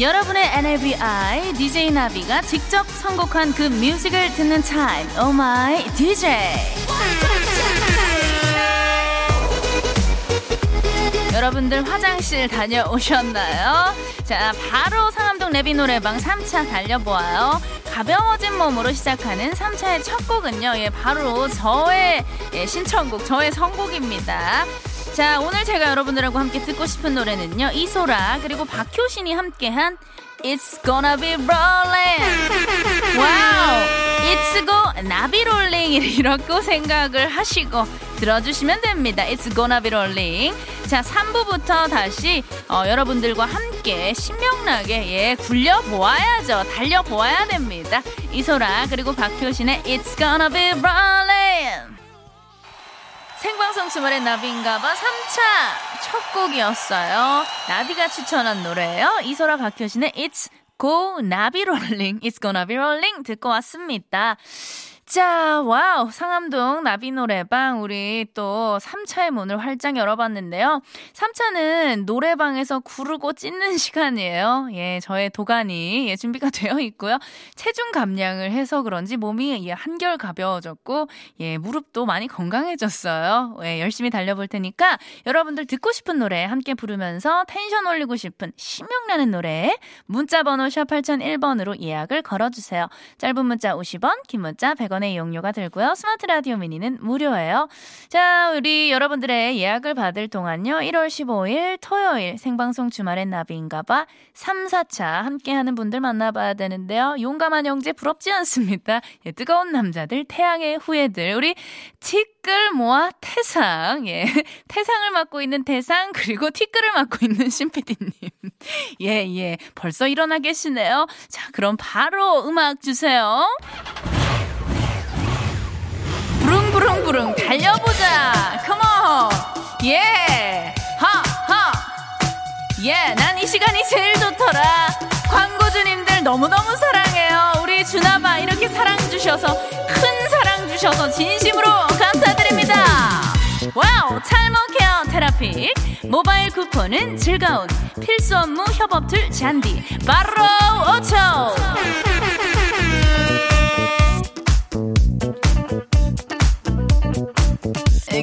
여러분의 나비 DJ 나비가 직접 선곡한 그 music을 듣는 타임. Oh my DJ. 여러분들 화장실 다녀오셨나요? 자, 바로 상암동 나비 노래방 3차 달려보아요. 가벼워진 몸으로 시작하는 3차의 첫 곡은요, 예, 바로 저의 예, 신청곡, 저의 선곡입니다. 자, 오늘 제가 여러분들하고 함께 듣고 싶은 노래는요, 이소라, 그리고 박효신이 함께한 It's gonna be rolling. Wow. It's go 나비 rolling 이렇게 생각을 하시고 들어주시면 됩니다. It's gonna be rolling. 자, 3부부터 다시 어, 여러분들과 함께 신명나게 예, 굴려 보아야죠. 달려 보아야 됩니다. 이소라 그리고 박효신의 It's gonna be rolling. 생방송 주말의 나비인가봐 3차 첫 곡이었어요. 나비가 추천한 노래예요. 이소라 박효신의 It's Go 나비 Rolling, It's Gonna Be Rolling 듣고 왔습니다. 자, wow. 상암동 나비 노래방 우리 또 3차의 문을 활짝 열어봤는데요. 3차는 노래방에서 구르고 찢는 시간이에요. 예, 저의 도가니 예, 준비가 되어 있고요. 체중 감량을 해서 그런지 몸이 예, 한결 가벼워졌고 예, 무릎도 많이 건강해졌어요. 예, 열심히 달려볼 테니까 여러분들 듣고 싶은 노래 함께 부르면서 텐션 올리고 싶은 신명나는 노래 문자 번호 샵 8001번으로 예약을 걸어주세요. 짧은 문자 50원, 긴 문자 100원 100원의 이용료가 들고요. 스마트 라디오 미니는 무료예요. 자, 우리 여러분들의 예약을 받을 동안요. 1월 15일 토요일 생방송 주말엔 나비인가봐 3, 4차 함께하는 분들 만나봐야 되는데요. 용감한 형제 부럽지 않습니다. 예, 뜨거운 남자들, 태양의 후예들, 우리 티끌 모아 태상, 예, 태상을 맡고 있는 태상 그리고 티끌을 맡고 있는 신피디님. 예, 예, 벌써 일어나 계시네요. 자, 그럼 바로 음악 주세요. 부릉부릉부릉 달려보자. 컴온 예 하하 예 난 이 시간이 제일 좋더라. 광고주님들 너무너무 사랑해요. 우리 주나봐 이렇게 사랑 주셔서 큰 사랑 주셔서 진심으로 감사드립니다. Wow 탈모 care therapy. 모바일 쿠폰은 즐거운 필수 업무 협업 툴 잔디. 바로 5초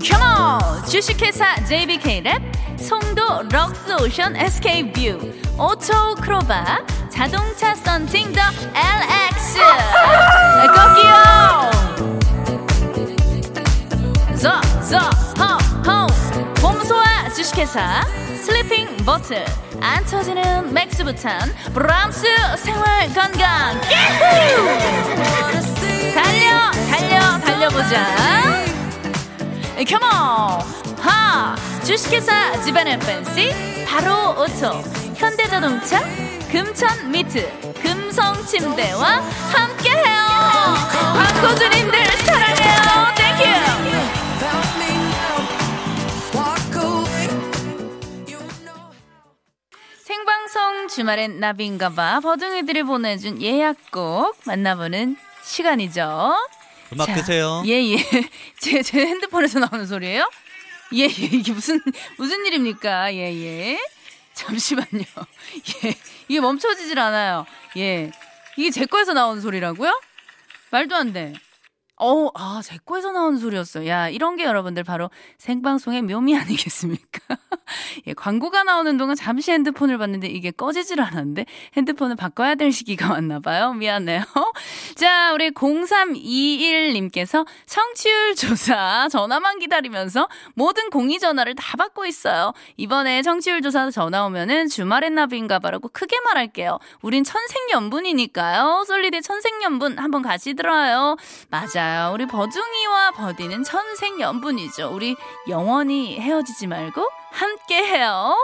Come on! 주식회사 JBK랩, 송도 럭스오션 SK뷰, 오토 크로바, 자동차 썬팅 더 LX! 고기요! 저, 저, 허, 허! 봄소와 주식회사, 슬리핑 버틀, 안 터지는 맥스부탄, 브람스 생활 건강! 달려, 달려, 달려보자! Come on 하 주식회사 집안의 팬시 바로 오토 현대자동차 금천 미트 금성 침대와 함께해요. 광고주님들 사랑해요. Thank you 생방송 주말엔 나비인가봐. 버둥이들이 보내준 예약곡 만나보는 시간이죠 음악 자, 드세요. 예, 예. 제, 제 핸드폰에서 나오는 소리예요? 예, 예. 이게 무슨, 무슨 일입니까? 예, 예. 잠시만요. 예. 이게 멈춰지질 않아요. 예. 이게 제 거에서 나오는 소리라고요? 말도 안 돼. 어, 아, 제 거에서 나오는 소리였어. 야, 이런 게 여러분들 바로 생방송의 묘미 아니겠습니까? 예, 광고가 나오는 동안 잠시 핸드폰을 봤는데 이게 꺼지질 않았는데 핸드폰을 바꿔야 될 시기가 왔나 봐요. 미안해요. 자, 우리 0321님께서 청취율 조사 전화만 기다리면서 모든 공의 전화를 다 받고 있어요. 이번에 청취율 조사 전화 오면은 주말엔 나비인가 봐라고 크게 말할게요. 우린 천생연분이니까요. 솔리드 천생연분 한번 같이 들어요. 맞아. 맞아요. 우리 버중이와 버디는 천생연분이죠. 우리 영원히 헤어지지 말고 함께 해요.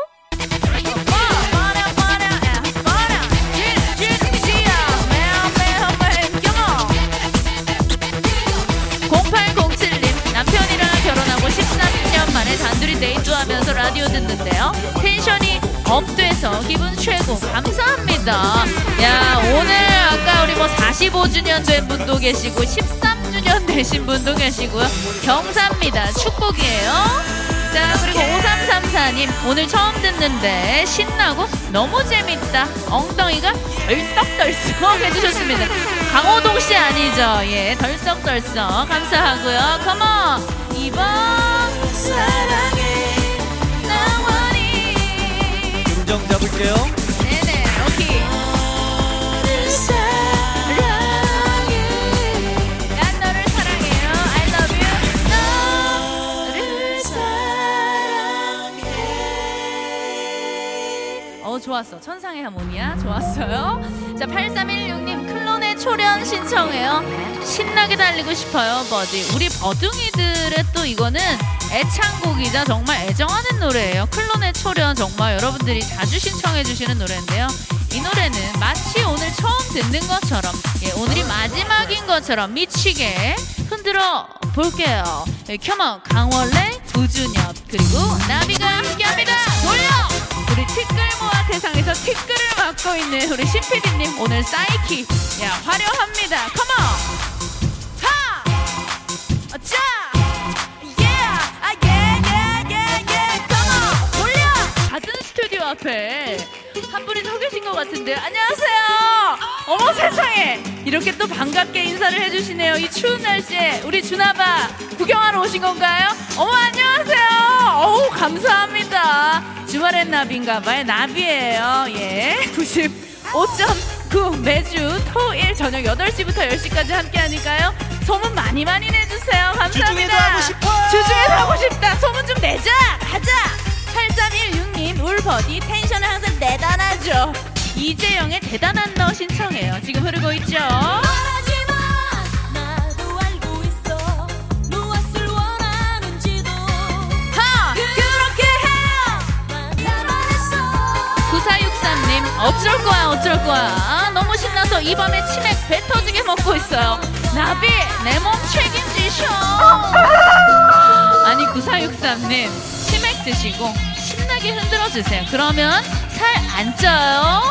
남편이랑 결혼하고 13년 만에 시간에 단둘이 데이트하면서 라디오 듣는데요. tension이 up돼서 기분 최고 감사합니다. 야 오늘 아까 우리 뭐 45주년 된 분도 계시고 13 되신 분도 계시고요. 경사입니다. 축복이에요. 자 그리고 5334님 오늘 처음 듣는데 신나고 너무 재밌다 엉덩이가 덜썩덜썩 해주셨습니다 강호동 씨 아니죠 예 덜썩덜썩 감사하고요 컴온 이번 사랑의 나원이 음정 잡을게요. 좋았어. 천상의 하모니아 좋았어요. 자 8316님 클론의 초련 신청해요. 신나게 달리고 싶어요 버디. 우리 버둥이들의 또 이거는 애창곡이자 정말 애정하는 노래예요. 클론의 초련 정말 여러분들이 자주 신청해 주시는 노래인데요. 이 노래는 마치 오늘 처음 듣는 것처럼 예, 오늘이 마지막인 것처럼 미치게 흔들어 볼게요. 예, 컴온 강원래 구준엽 그리고 나비가 함께합니다. 돌려 우리 티끌 모아 세상에서 티끌을 맡고 있는 우리 신PD님 오늘 사이키 야 화려합니다 컴온! Yeah! 아, 앞에 한 분이 서 계신 것 같은데요. 안녕하세요! 어머 세상에! 이렇게 또 반갑게 인사를 해주시네요. 이 추운 날씨에 우리 주나바 구경하러 오신 건가요? 어머 안녕하세요! 어우 감사합니다. 주말엔 나비인가봐요. 나비예요. 예. 95.9 매주 토일 저녁 8시부터 10시까지 함께 하니까요. 소문 많이 많이 내주세요. 감사합니다. 주중에도 하고 싶어요. 주중에도 하고 싶다. 소문 좀 내자. 가자. 8316님 울버디 텐션을 항상 대단하죠. 이재영의 대단한 너 신청해요. 지금 흐르고 있죠. 하! 그렇게 해요. 9463님 어쩔 거야 어쩔 거야 아, 너무 신나서 이 밤에 치맥 배 터지게 먹고 있어요 나비 내 몸 책임지셔 아니 9463님 치맥 드시고 신나게 흔들어 주세요 그러면 살 안 쪄요?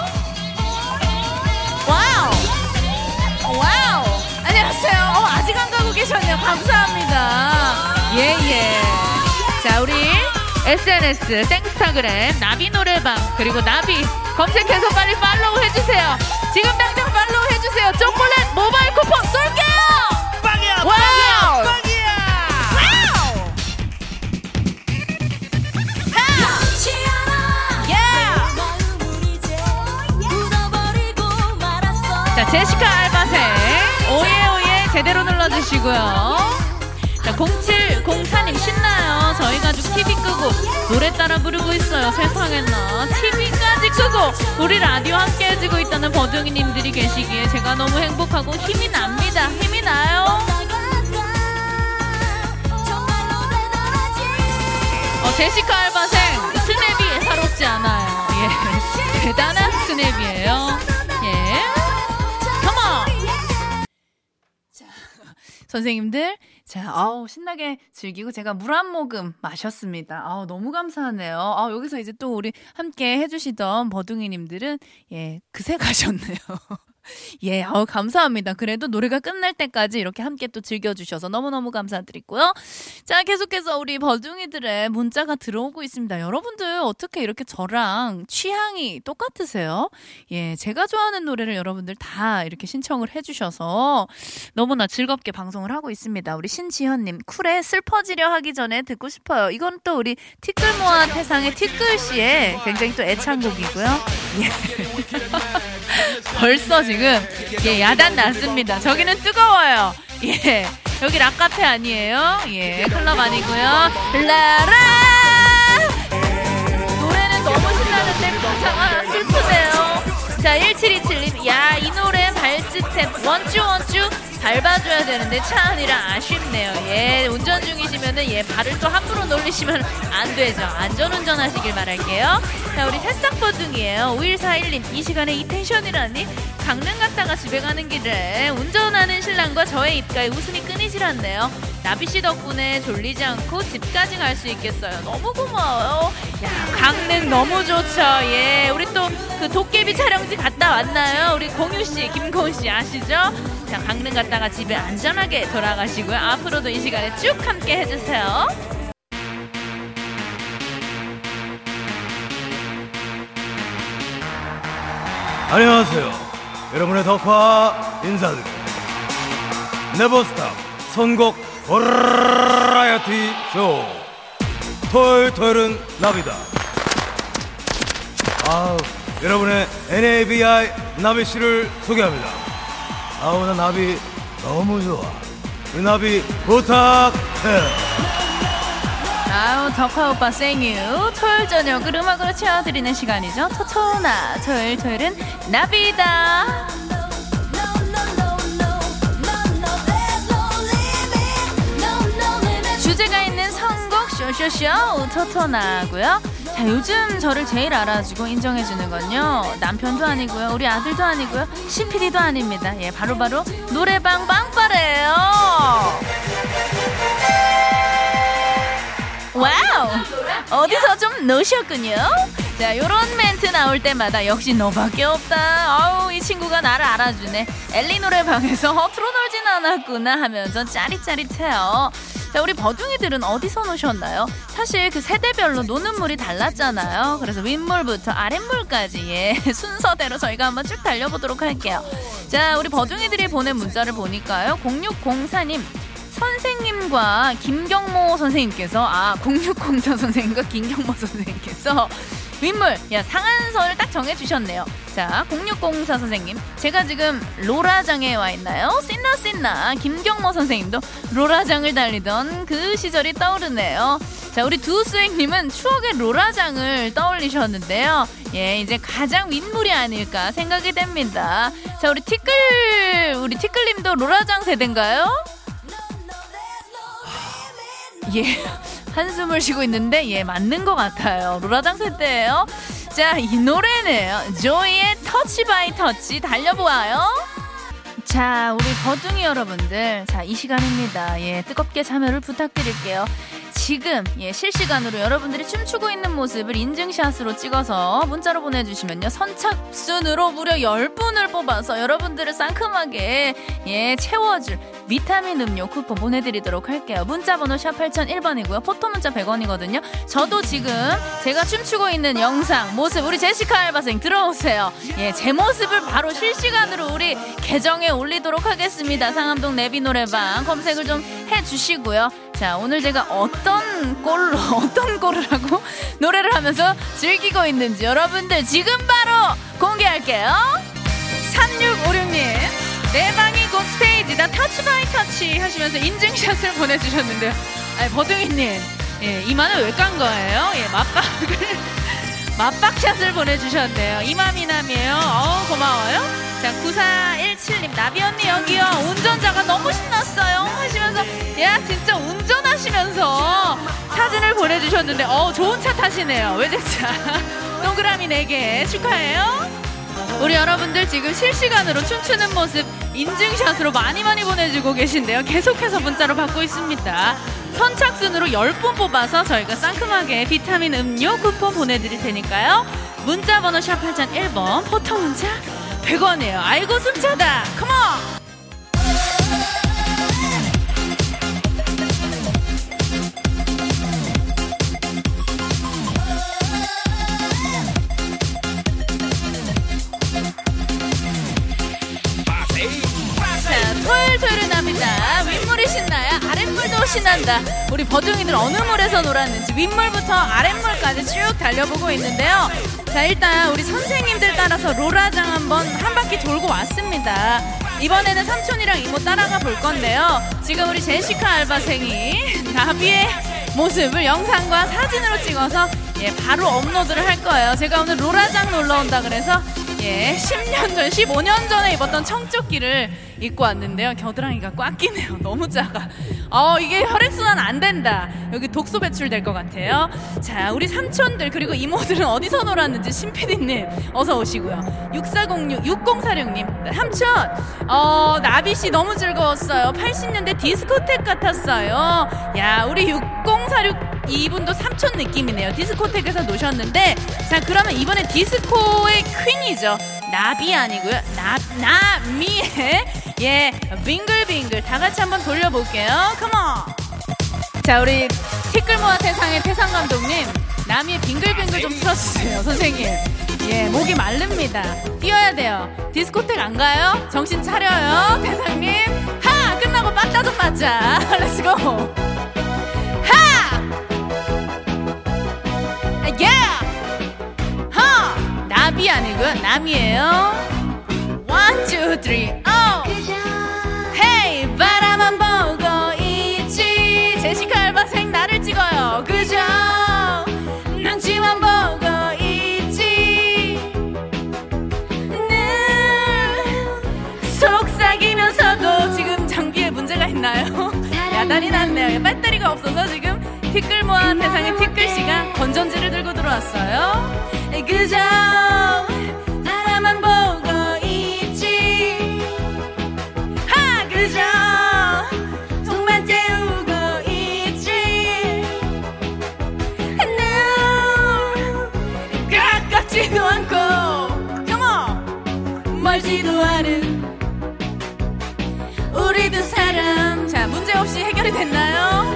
Wow! Wow! 안녕하세요. 어, 아직 안 가고 계셨네요. 감사합니다. 예 예. 자 우리 SNS 땡스타그램 나비 노래방 그리고 나비. 검색해서 빨리 follow 해주세요. 지금 당장 follow 해주세요. 초콜릿 모바일 쿠폰 쏠게요! 빵이야, 와우! 빵이야. 와 제시카 알바생. Oh yeah oh yeah. 제대로 눌러주시고요. 자 0704님 신나요? 저희 가족 TV 끄고 노래 따라 부르고 있어요. 세상에 나. TV까지 끄고 우리 라디오 함께 해주고 있다는 버둥이님들이 계시기에 제가 너무 행복하고 힘이 납니다. 힘이 나요. 어, 제시카 알바생. 스냅이 예사롭지 않아요. 예. 대단한 스냅이에요 선생님들 자, 아우 신나게 즐기고 제가 물 한 모금 마셨습니다. 아우 너무 감사하네요. 아 여기서 이제 또 우리 함께 해주시던 버둥이님들은 예 그새 가셨네요. 예, 아우 감사합니다. 그래도 노래가 끝날 때까지 이렇게 함께 또 즐겨주셔서 너무너무 감사드리고요. 자, 계속해서 우리 버둥이들의 문자가 들어오고 있습니다. 여러분들 어떻게 이렇게 저랑 취향이 똑같으세요? 예, 제가 좋아하는 노래를 여러분들 다 이렇게 신청을 해주셔서 너무나 즐겁게 방송을 하고 있습니다. 우리 신지현님, 쿨에 슬퍼지려 하기 전에 듣고 싶어요. 이건 또 우리 티끌 모아 태상의 티끌 씨의 굉장히 또 애창곡이고요. 예. 벌써 지금 예 야단 났습니다. 저기는 뜨거워요. 예 여기 락카페 아니에요? 예 클럽 아니고요. 라라 노래는 너무 신나는데 가사가 슬프네요. 자 1727님 야 이 노래 발 스텝 one two one two 밟아줘야 되는데 차 아니라 아쉽네요. 예 운전 중이시면은 예 발을 또 함부로 놀리시면 안 되죠. 안전 운전 하시길 바랄게요. 자 우리 새싹버둥이에요. 5141님 이 시간에 이 tension이라니 강릉 갔다가 집에 가는 길에 운전하는 신랑과 저의 입가에 웃음이 끊이질 않네요. 나비 씨 덕분에 졸리지 않고 집까지 갈 수 있겠어요. 너무 고마워요. 야, 강릉 너무 좋죠. 예, 우리 또 그 도깨비 촬영지 갔다 왔나요? 우리 공유 씨, 김고은 씨 아시죠? 자, 강릉 갔다가 집에 안전하게 돌아가시고요. 앞으로도 이 시간에 쭉 함께 해주세요. 안녕하세요. 여러분의 덕화 인사드립니다. 네버스탑 선곡 버라이어티 쇼. 토요일 토요일은 나비다. 아 여러분의 NABI 나비 씨를 소개합니다. 아우 나 나비 너무 좋아. 우리 나비 부탁해. 아우 덕화 오빠 생유 토요일 저녁을 음악으로 채워드리는 시간이죠 토토나 토요일 토요일은 나비다 쇼쇼쇼 토토나고요. 자 요즘 저를 제일 알아주고 인정해주는 건요 남편도 아니고요 우리 아들도 아니고요 CPD도 아닙니다. 예 바로바로 노래방 빵빠레예요. wow! 어디서 좀 노셨군요? 자 요런 멘트 나올 때마다 역시 너밖에 없다. 아우 이 친구가 나를 알아주네. 엘리 노래방에서 허투루 놀진 않았구나 하면서 짜릿짜릿해요 자 우리 버둥이들은 어디서 노셨나요? 사실 그 세대별로 노는 물이 달랐잖아요. 그래서 윗물부터 아랫물까지 예 순서대로 저희가 한번 쭉 달려보도록 할게요. 자 우리 버둥이들이 보낸 문자를 보니까요. 0604님 선생님과 김경모 선생님께서 아 0604 선생님과 김경모 선생님께서 윗물. 야 상한서를 딱 정해주셨네요. 자 0604 선생님. 제가 지금 로라장에 와 있나요? 신나 신나. 김경모 선생님도 로라장을 달리던 그 시절이 떠오르네요. 자 우리 두수행님은 추억의 로라장을 떠올리셨는데요. 예 이제 가장 윗물이 아닐까 생각이 됩니다. 자 우리 티끌 우리 티끌님도 로라장 세대인가요? 예, 한숨을 쉬고 있는데 예 맞는 것 같아요. 로라장 세대예요. 자, 이 노래는 Joy의 Touch by Touch 달려보아요. 자, 우리 버둥이 여러분들, 자, 이 시간입니다. 예, 뜨겁게 참여를 부탁드릴게요. 지금 예, 실시간으로 여러분들이 춤추고 있는 모습을 인증샷으로 찍어서 문자로 보내주시면요. 선착순으로 무려 10분을 뽑아서 여러분들을 상큼하게 예, 채워줄 비타민 음료 쿠폰 보내드리도록 할게요. 문자 번호 샵 8001번이고요. 포토 문자 100원이거든요. 저도 지금 제가 춤추고 있는 영상 모습 우리 제시카 알바생 들어오세요. 예, 제 모습을 바로 실시간으로 우리 계정에 올리도록 하겠습니다. 상암동 나비 노래방 검색을 좀 해주시고요 자, 오늘 제가 어떤 꼴로, 어떤 꼴을 하고 노래를 하면서 즐기고 있는지 여러분들 지금 바로 공개할게요. 3656님, 내 방이 곧 스테이지다. Touch by Touch 하시면서 인증샷을 보내주셨는데요. 아니, 버둥이님, 예, 이마는 왜 깐 거예요? 예, 맞박을, 맞박샷을 보내주셨네요. 이마미남이에요. 어우, 고마워요. 자, 9417님, 나비 언니 여기요. 운전자가 너무 신났어요. 하시면서, 야, 진짜 운전하시면서 사진을 보내주셨는데, 어 좋은 차 타시네요. 외제차. 동그라미 4개 축하해요. 우리 여러분들 지금 실시간으로 춤추는 모습 인증샷으로 많이 많이 보내주고 계신데요. 계속해서 문자로 받고 있습니다. 선착순으로 10분 뽑아서 저희가 상큼하게 비타민 음료 쿠폰 보내드릴 테니까요. 문자 번호 샵 8001번 포토 문자 100원이에요. 아이고 숨차다. 컴온! 자, 토요일 토요일은 납니다. 윗물이 신나야 아랫물도 신난다. 우리 버둥이들 어느 물에서 놀았는지 윗물부터 아랫물까지 쭉 달려보고 있는데요. 자, 일단 우리 선생님들 따라서 로라장 한번 한 바퀴 돌고 왔습니다. 이번에는 삼촌이랑 이모 따라가 볼 건데요. 지금 우리 제시카 알바생이 나비의 모습을 영상과 사진으로 찍어서 예, 바로 업로드를 할 거예요. 제가 오늘 로라장 놀러 온다 그래서 예, 10년 전, 15년 전에 입었던 청조끼를 입고 왔는데요. 겨드랑이가 꽉 끼네요. 너무 작아. 어, 이게 혈액순환 안 된다. 여기 독소 배출될 것 같아요. 자, 우리 삼촌들, 그리고 이모들은 어디서 놀았는지 신PD님, 어서 오시고요. 6406, 6046님, 삼촌, 어, 나비씨 너무 즐거웠어요. 80년대 디스코텍 같았어요. 야, 우리 6046 이분도 삼촌 느낌이네요. 디스코텍에서 노셨는데, 자, 그러면 이번에 디스코의 queen이죠. 나비 아니고요. 나, 나미의, 예, 빙글빙글. 다 같이 한번 돌려볼게요. Come on! 자, 우리 티끌모아 세상의 태상 감독님, 나미의 빙글빙글 좀 틀어주세요, 선생님. 예, 목이 마릅니다. 뛰어야 돼요. 디스코텍 안 가요? 정신 차려요, 태상님. 하! 끝나고 빠따 좀 맞자. Let's go! 나비 아니고요, 나미예요. one, two, three, 오! hey 바라만 보고 있지 제시카 알바생 나를 찍어요 그저 눈치만 보고 있지 늘 속삭이면서도 지금 장비에 문제가 있나요? 야단이 났네요 예, 배터리가 없어서 지금 티끌 모아 세상의 티끌 씨가 건전지를 들고 들어왔어요. 그저 바라만 보고 있지. 하 그저 속만 태우고 있지. 늘 가깝지도 않고 영어 멀지도 않은 우리 두 사람 자 문제 없이 해결이 됐나요?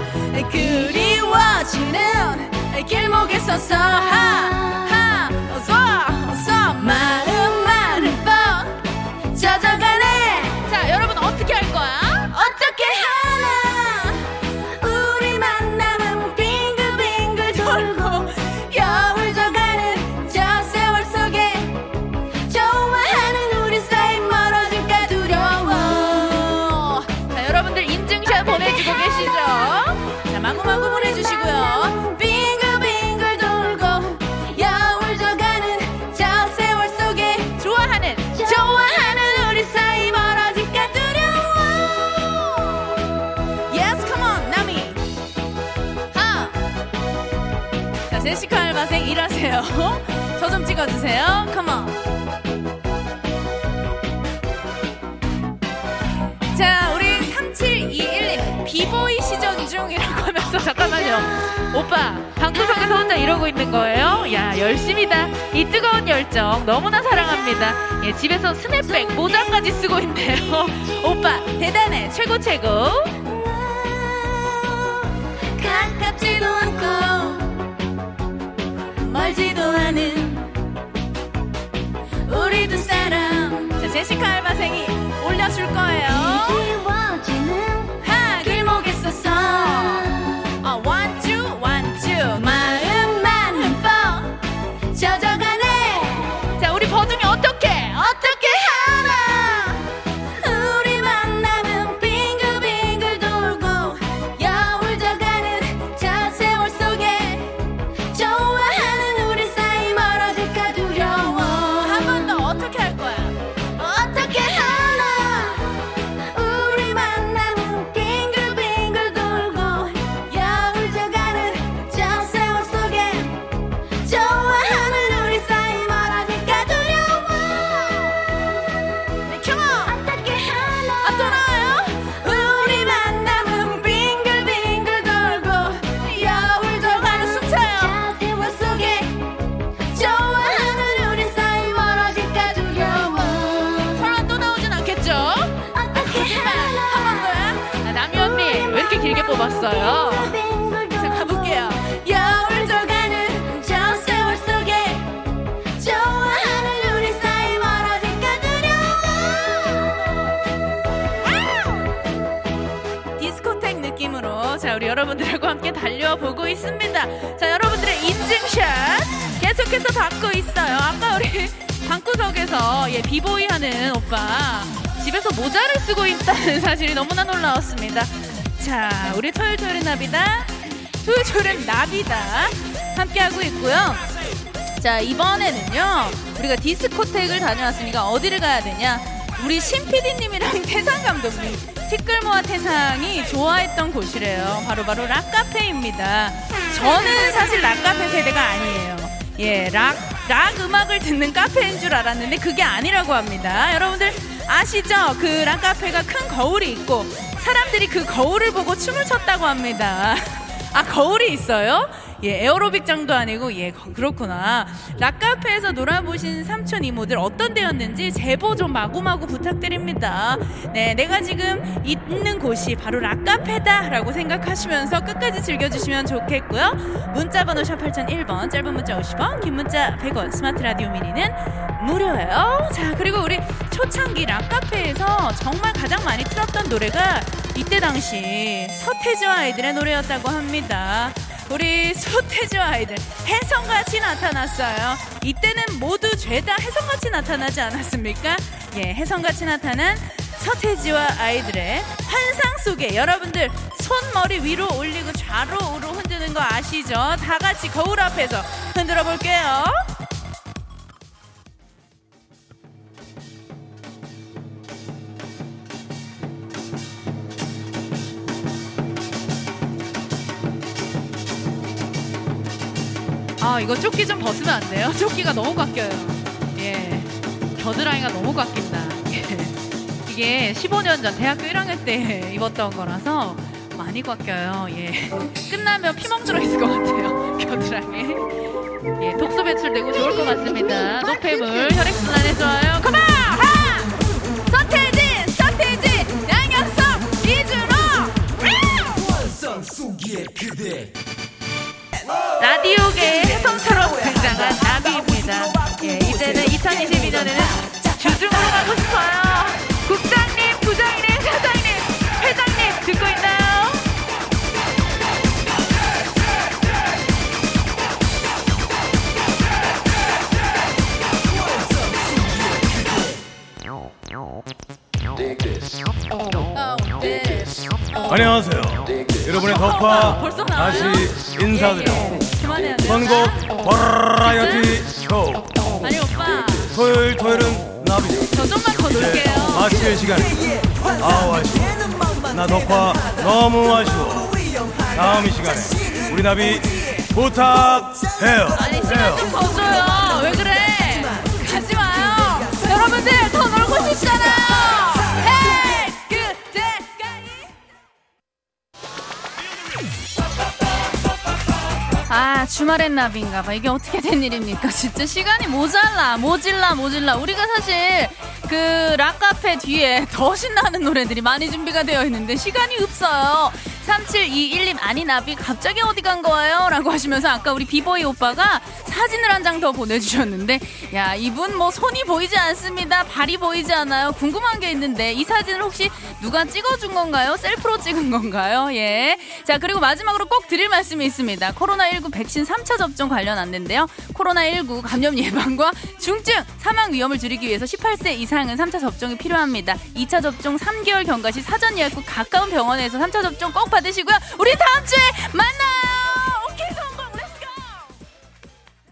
그리 워지는 길목에 서서 저좀 찍어주세요. 컴온. 자, 우리 3721님. 비보이 시전 중이라고 하면서, 잠깐만요. 오빠, 방구석에서 혼자 이러고 있는 거예요? 야, 열심이다. 이 뜨거운 열정 너무나 사랑합니다. 예, 집에서 스냅백, 모자까지 쓰고 있네요. 오빠, 대단해. 최고, 최고. 가깝지도 않고 멀지도 않은 우리 두 사람 자 제시카 알바생이 올려줄 거예요. 하 길목에 서서. 어, 길게 뽑았어요? 자 가볼게요. 우리 여러분들과 함께 달려보고 있습니다. 자 여러분들의 인증샷 계속해서 받고 있어요. 아까 우리 방구석에서 예 비보이 하는 오빠. 집에서 모자를 쓰고 있다는 사실이 너무나 놀라웠습니다 자 우리 토요토요의 나비다 토요토요의 나비다 함께하고 있고요 자 이번에는요 우리가 디스코텍을 다녀왔으니까 어디를 가야 되냐 우리 신 PD님이랑 태상 감독님 티끌모아 태상이 좋아했던 곳이래요. 바로바로 락카페입니다. 저는 사실 락카페 세대가 아니에요. 예, 락, 락 음악을 듣는 카페인 줄 알았는데 그게 아니라고 합니다. 여러분들 아시죠? 그 락카페가 큰 거울이 있고 사람들이 그 거울을 보고 춤을 췄다고 합니다. 아, 거울이 있어요? 예, 에어로빅장도 아니고 예, 거- 그렇구나. 락카페에서 놀아보신 삼촌 이모들 어떤 데였는지 제보 좀 마구마구 부탁드립니다. 네, 내가 지금 있는 곳이 바로 락카페다 라고 생각하시면서 끝까지 즐겨주시면 좋겠고요. 문자번호 샵 8001번, 짧은 문자 50원, 긴 문자 100원, 스마트 라디오 미니는 무료예요. 자, 그리고 우리 초창기 락카페에서 정말 가장 많이 틀었던 노래가 이때 당시 서태지와 아이들의 노래였다고 합니다. 우리 서태지와 아이들 혜성같이 나타났어요. 이때는 모두 죄다 혜성같이 나타나지 않았습니까? 예, 혜성같이 나타난 서태지와 아이들의 환상 속에 여러분들 손머리 위로 올리고 좌로 우로 흔드는 거 아시죠? 다 같이 거울 앞에서 흔들어 볼게요. 이거 조끼 좀 벗으면 안 돼요? 조끼가 너무 깎여요. 예, 겨드랑이가 너무 깎인다. 예. 이게 15년 전 대학교 1학년 때 입었던 거라서 많이 깎여요. 예, 끝나면 피멍 들어 있을 것 같아요. 겨드랑이. 예, 독소 배출되고 좋을 것 같습니다. 노폐물 혈액순환에 좋아요. 컴온! 하! 서태진! 디오계의 혜성처럼 등장한 나비입니다. 예, 이제는 2022년에는 주중으로 가고 싶어요. 국장님, 부장님, 사장님, 회장님 듣고 있나요? 안녕하세요. 여러분의 덕화 벌써 나와요? 다시 인사드려. 그만해야 돼요. 선곡 버라이어티 쇼. 아니 오빠, 토요일 토요일은 나비. 저 좀만 더 놀게요. 마칠 시간에. 아우 아쉬워. 나 덕화 너무 아쉬워. 다음 이 시간에 우리 나비 부탁해요. 아니. 시간 좀더 줘요. 왜 그래? 가지 마요. 여러분들 더 놀고 싶 아 주말엔 나비인가봐. 이게 어떻게 된 일입니까? 진짜 시간이 모자라 모질라 모질라. 우리가 사실 그 락카페 뒤에 더 신나는 노래들이 많이 준비가 되어 있는데 시간이 없어요 3721님 아니 나비 갑자기 어디 간 거예요? 라고 하시면서 아까 우리 비보이 오빠가 사진을 한 장 더 보내주셨는데 야 이분 뭐 손이 보이지 않습니다 발이 보이지 않아요 궁금한 게 있는데 이 사진을 혹시 누가 찍어준 건가요? 셀프로 찍은 건가요? 예. 자 그리고 마지막으로 꼭 드릴 말씀이 있습니다 코로나19 백신 3차 접종 관련 안내인데요 코로나19 감염 예방과 중증 사망 위험을 줄이기 위해서 18세 이상은 3차 접종이 필요합니다 2차 접종 3개월 경과 시 사전 예약 후 가까운 병원에서 3차 접종 꼭 받으시고요. 우리 다음 주에 만나요.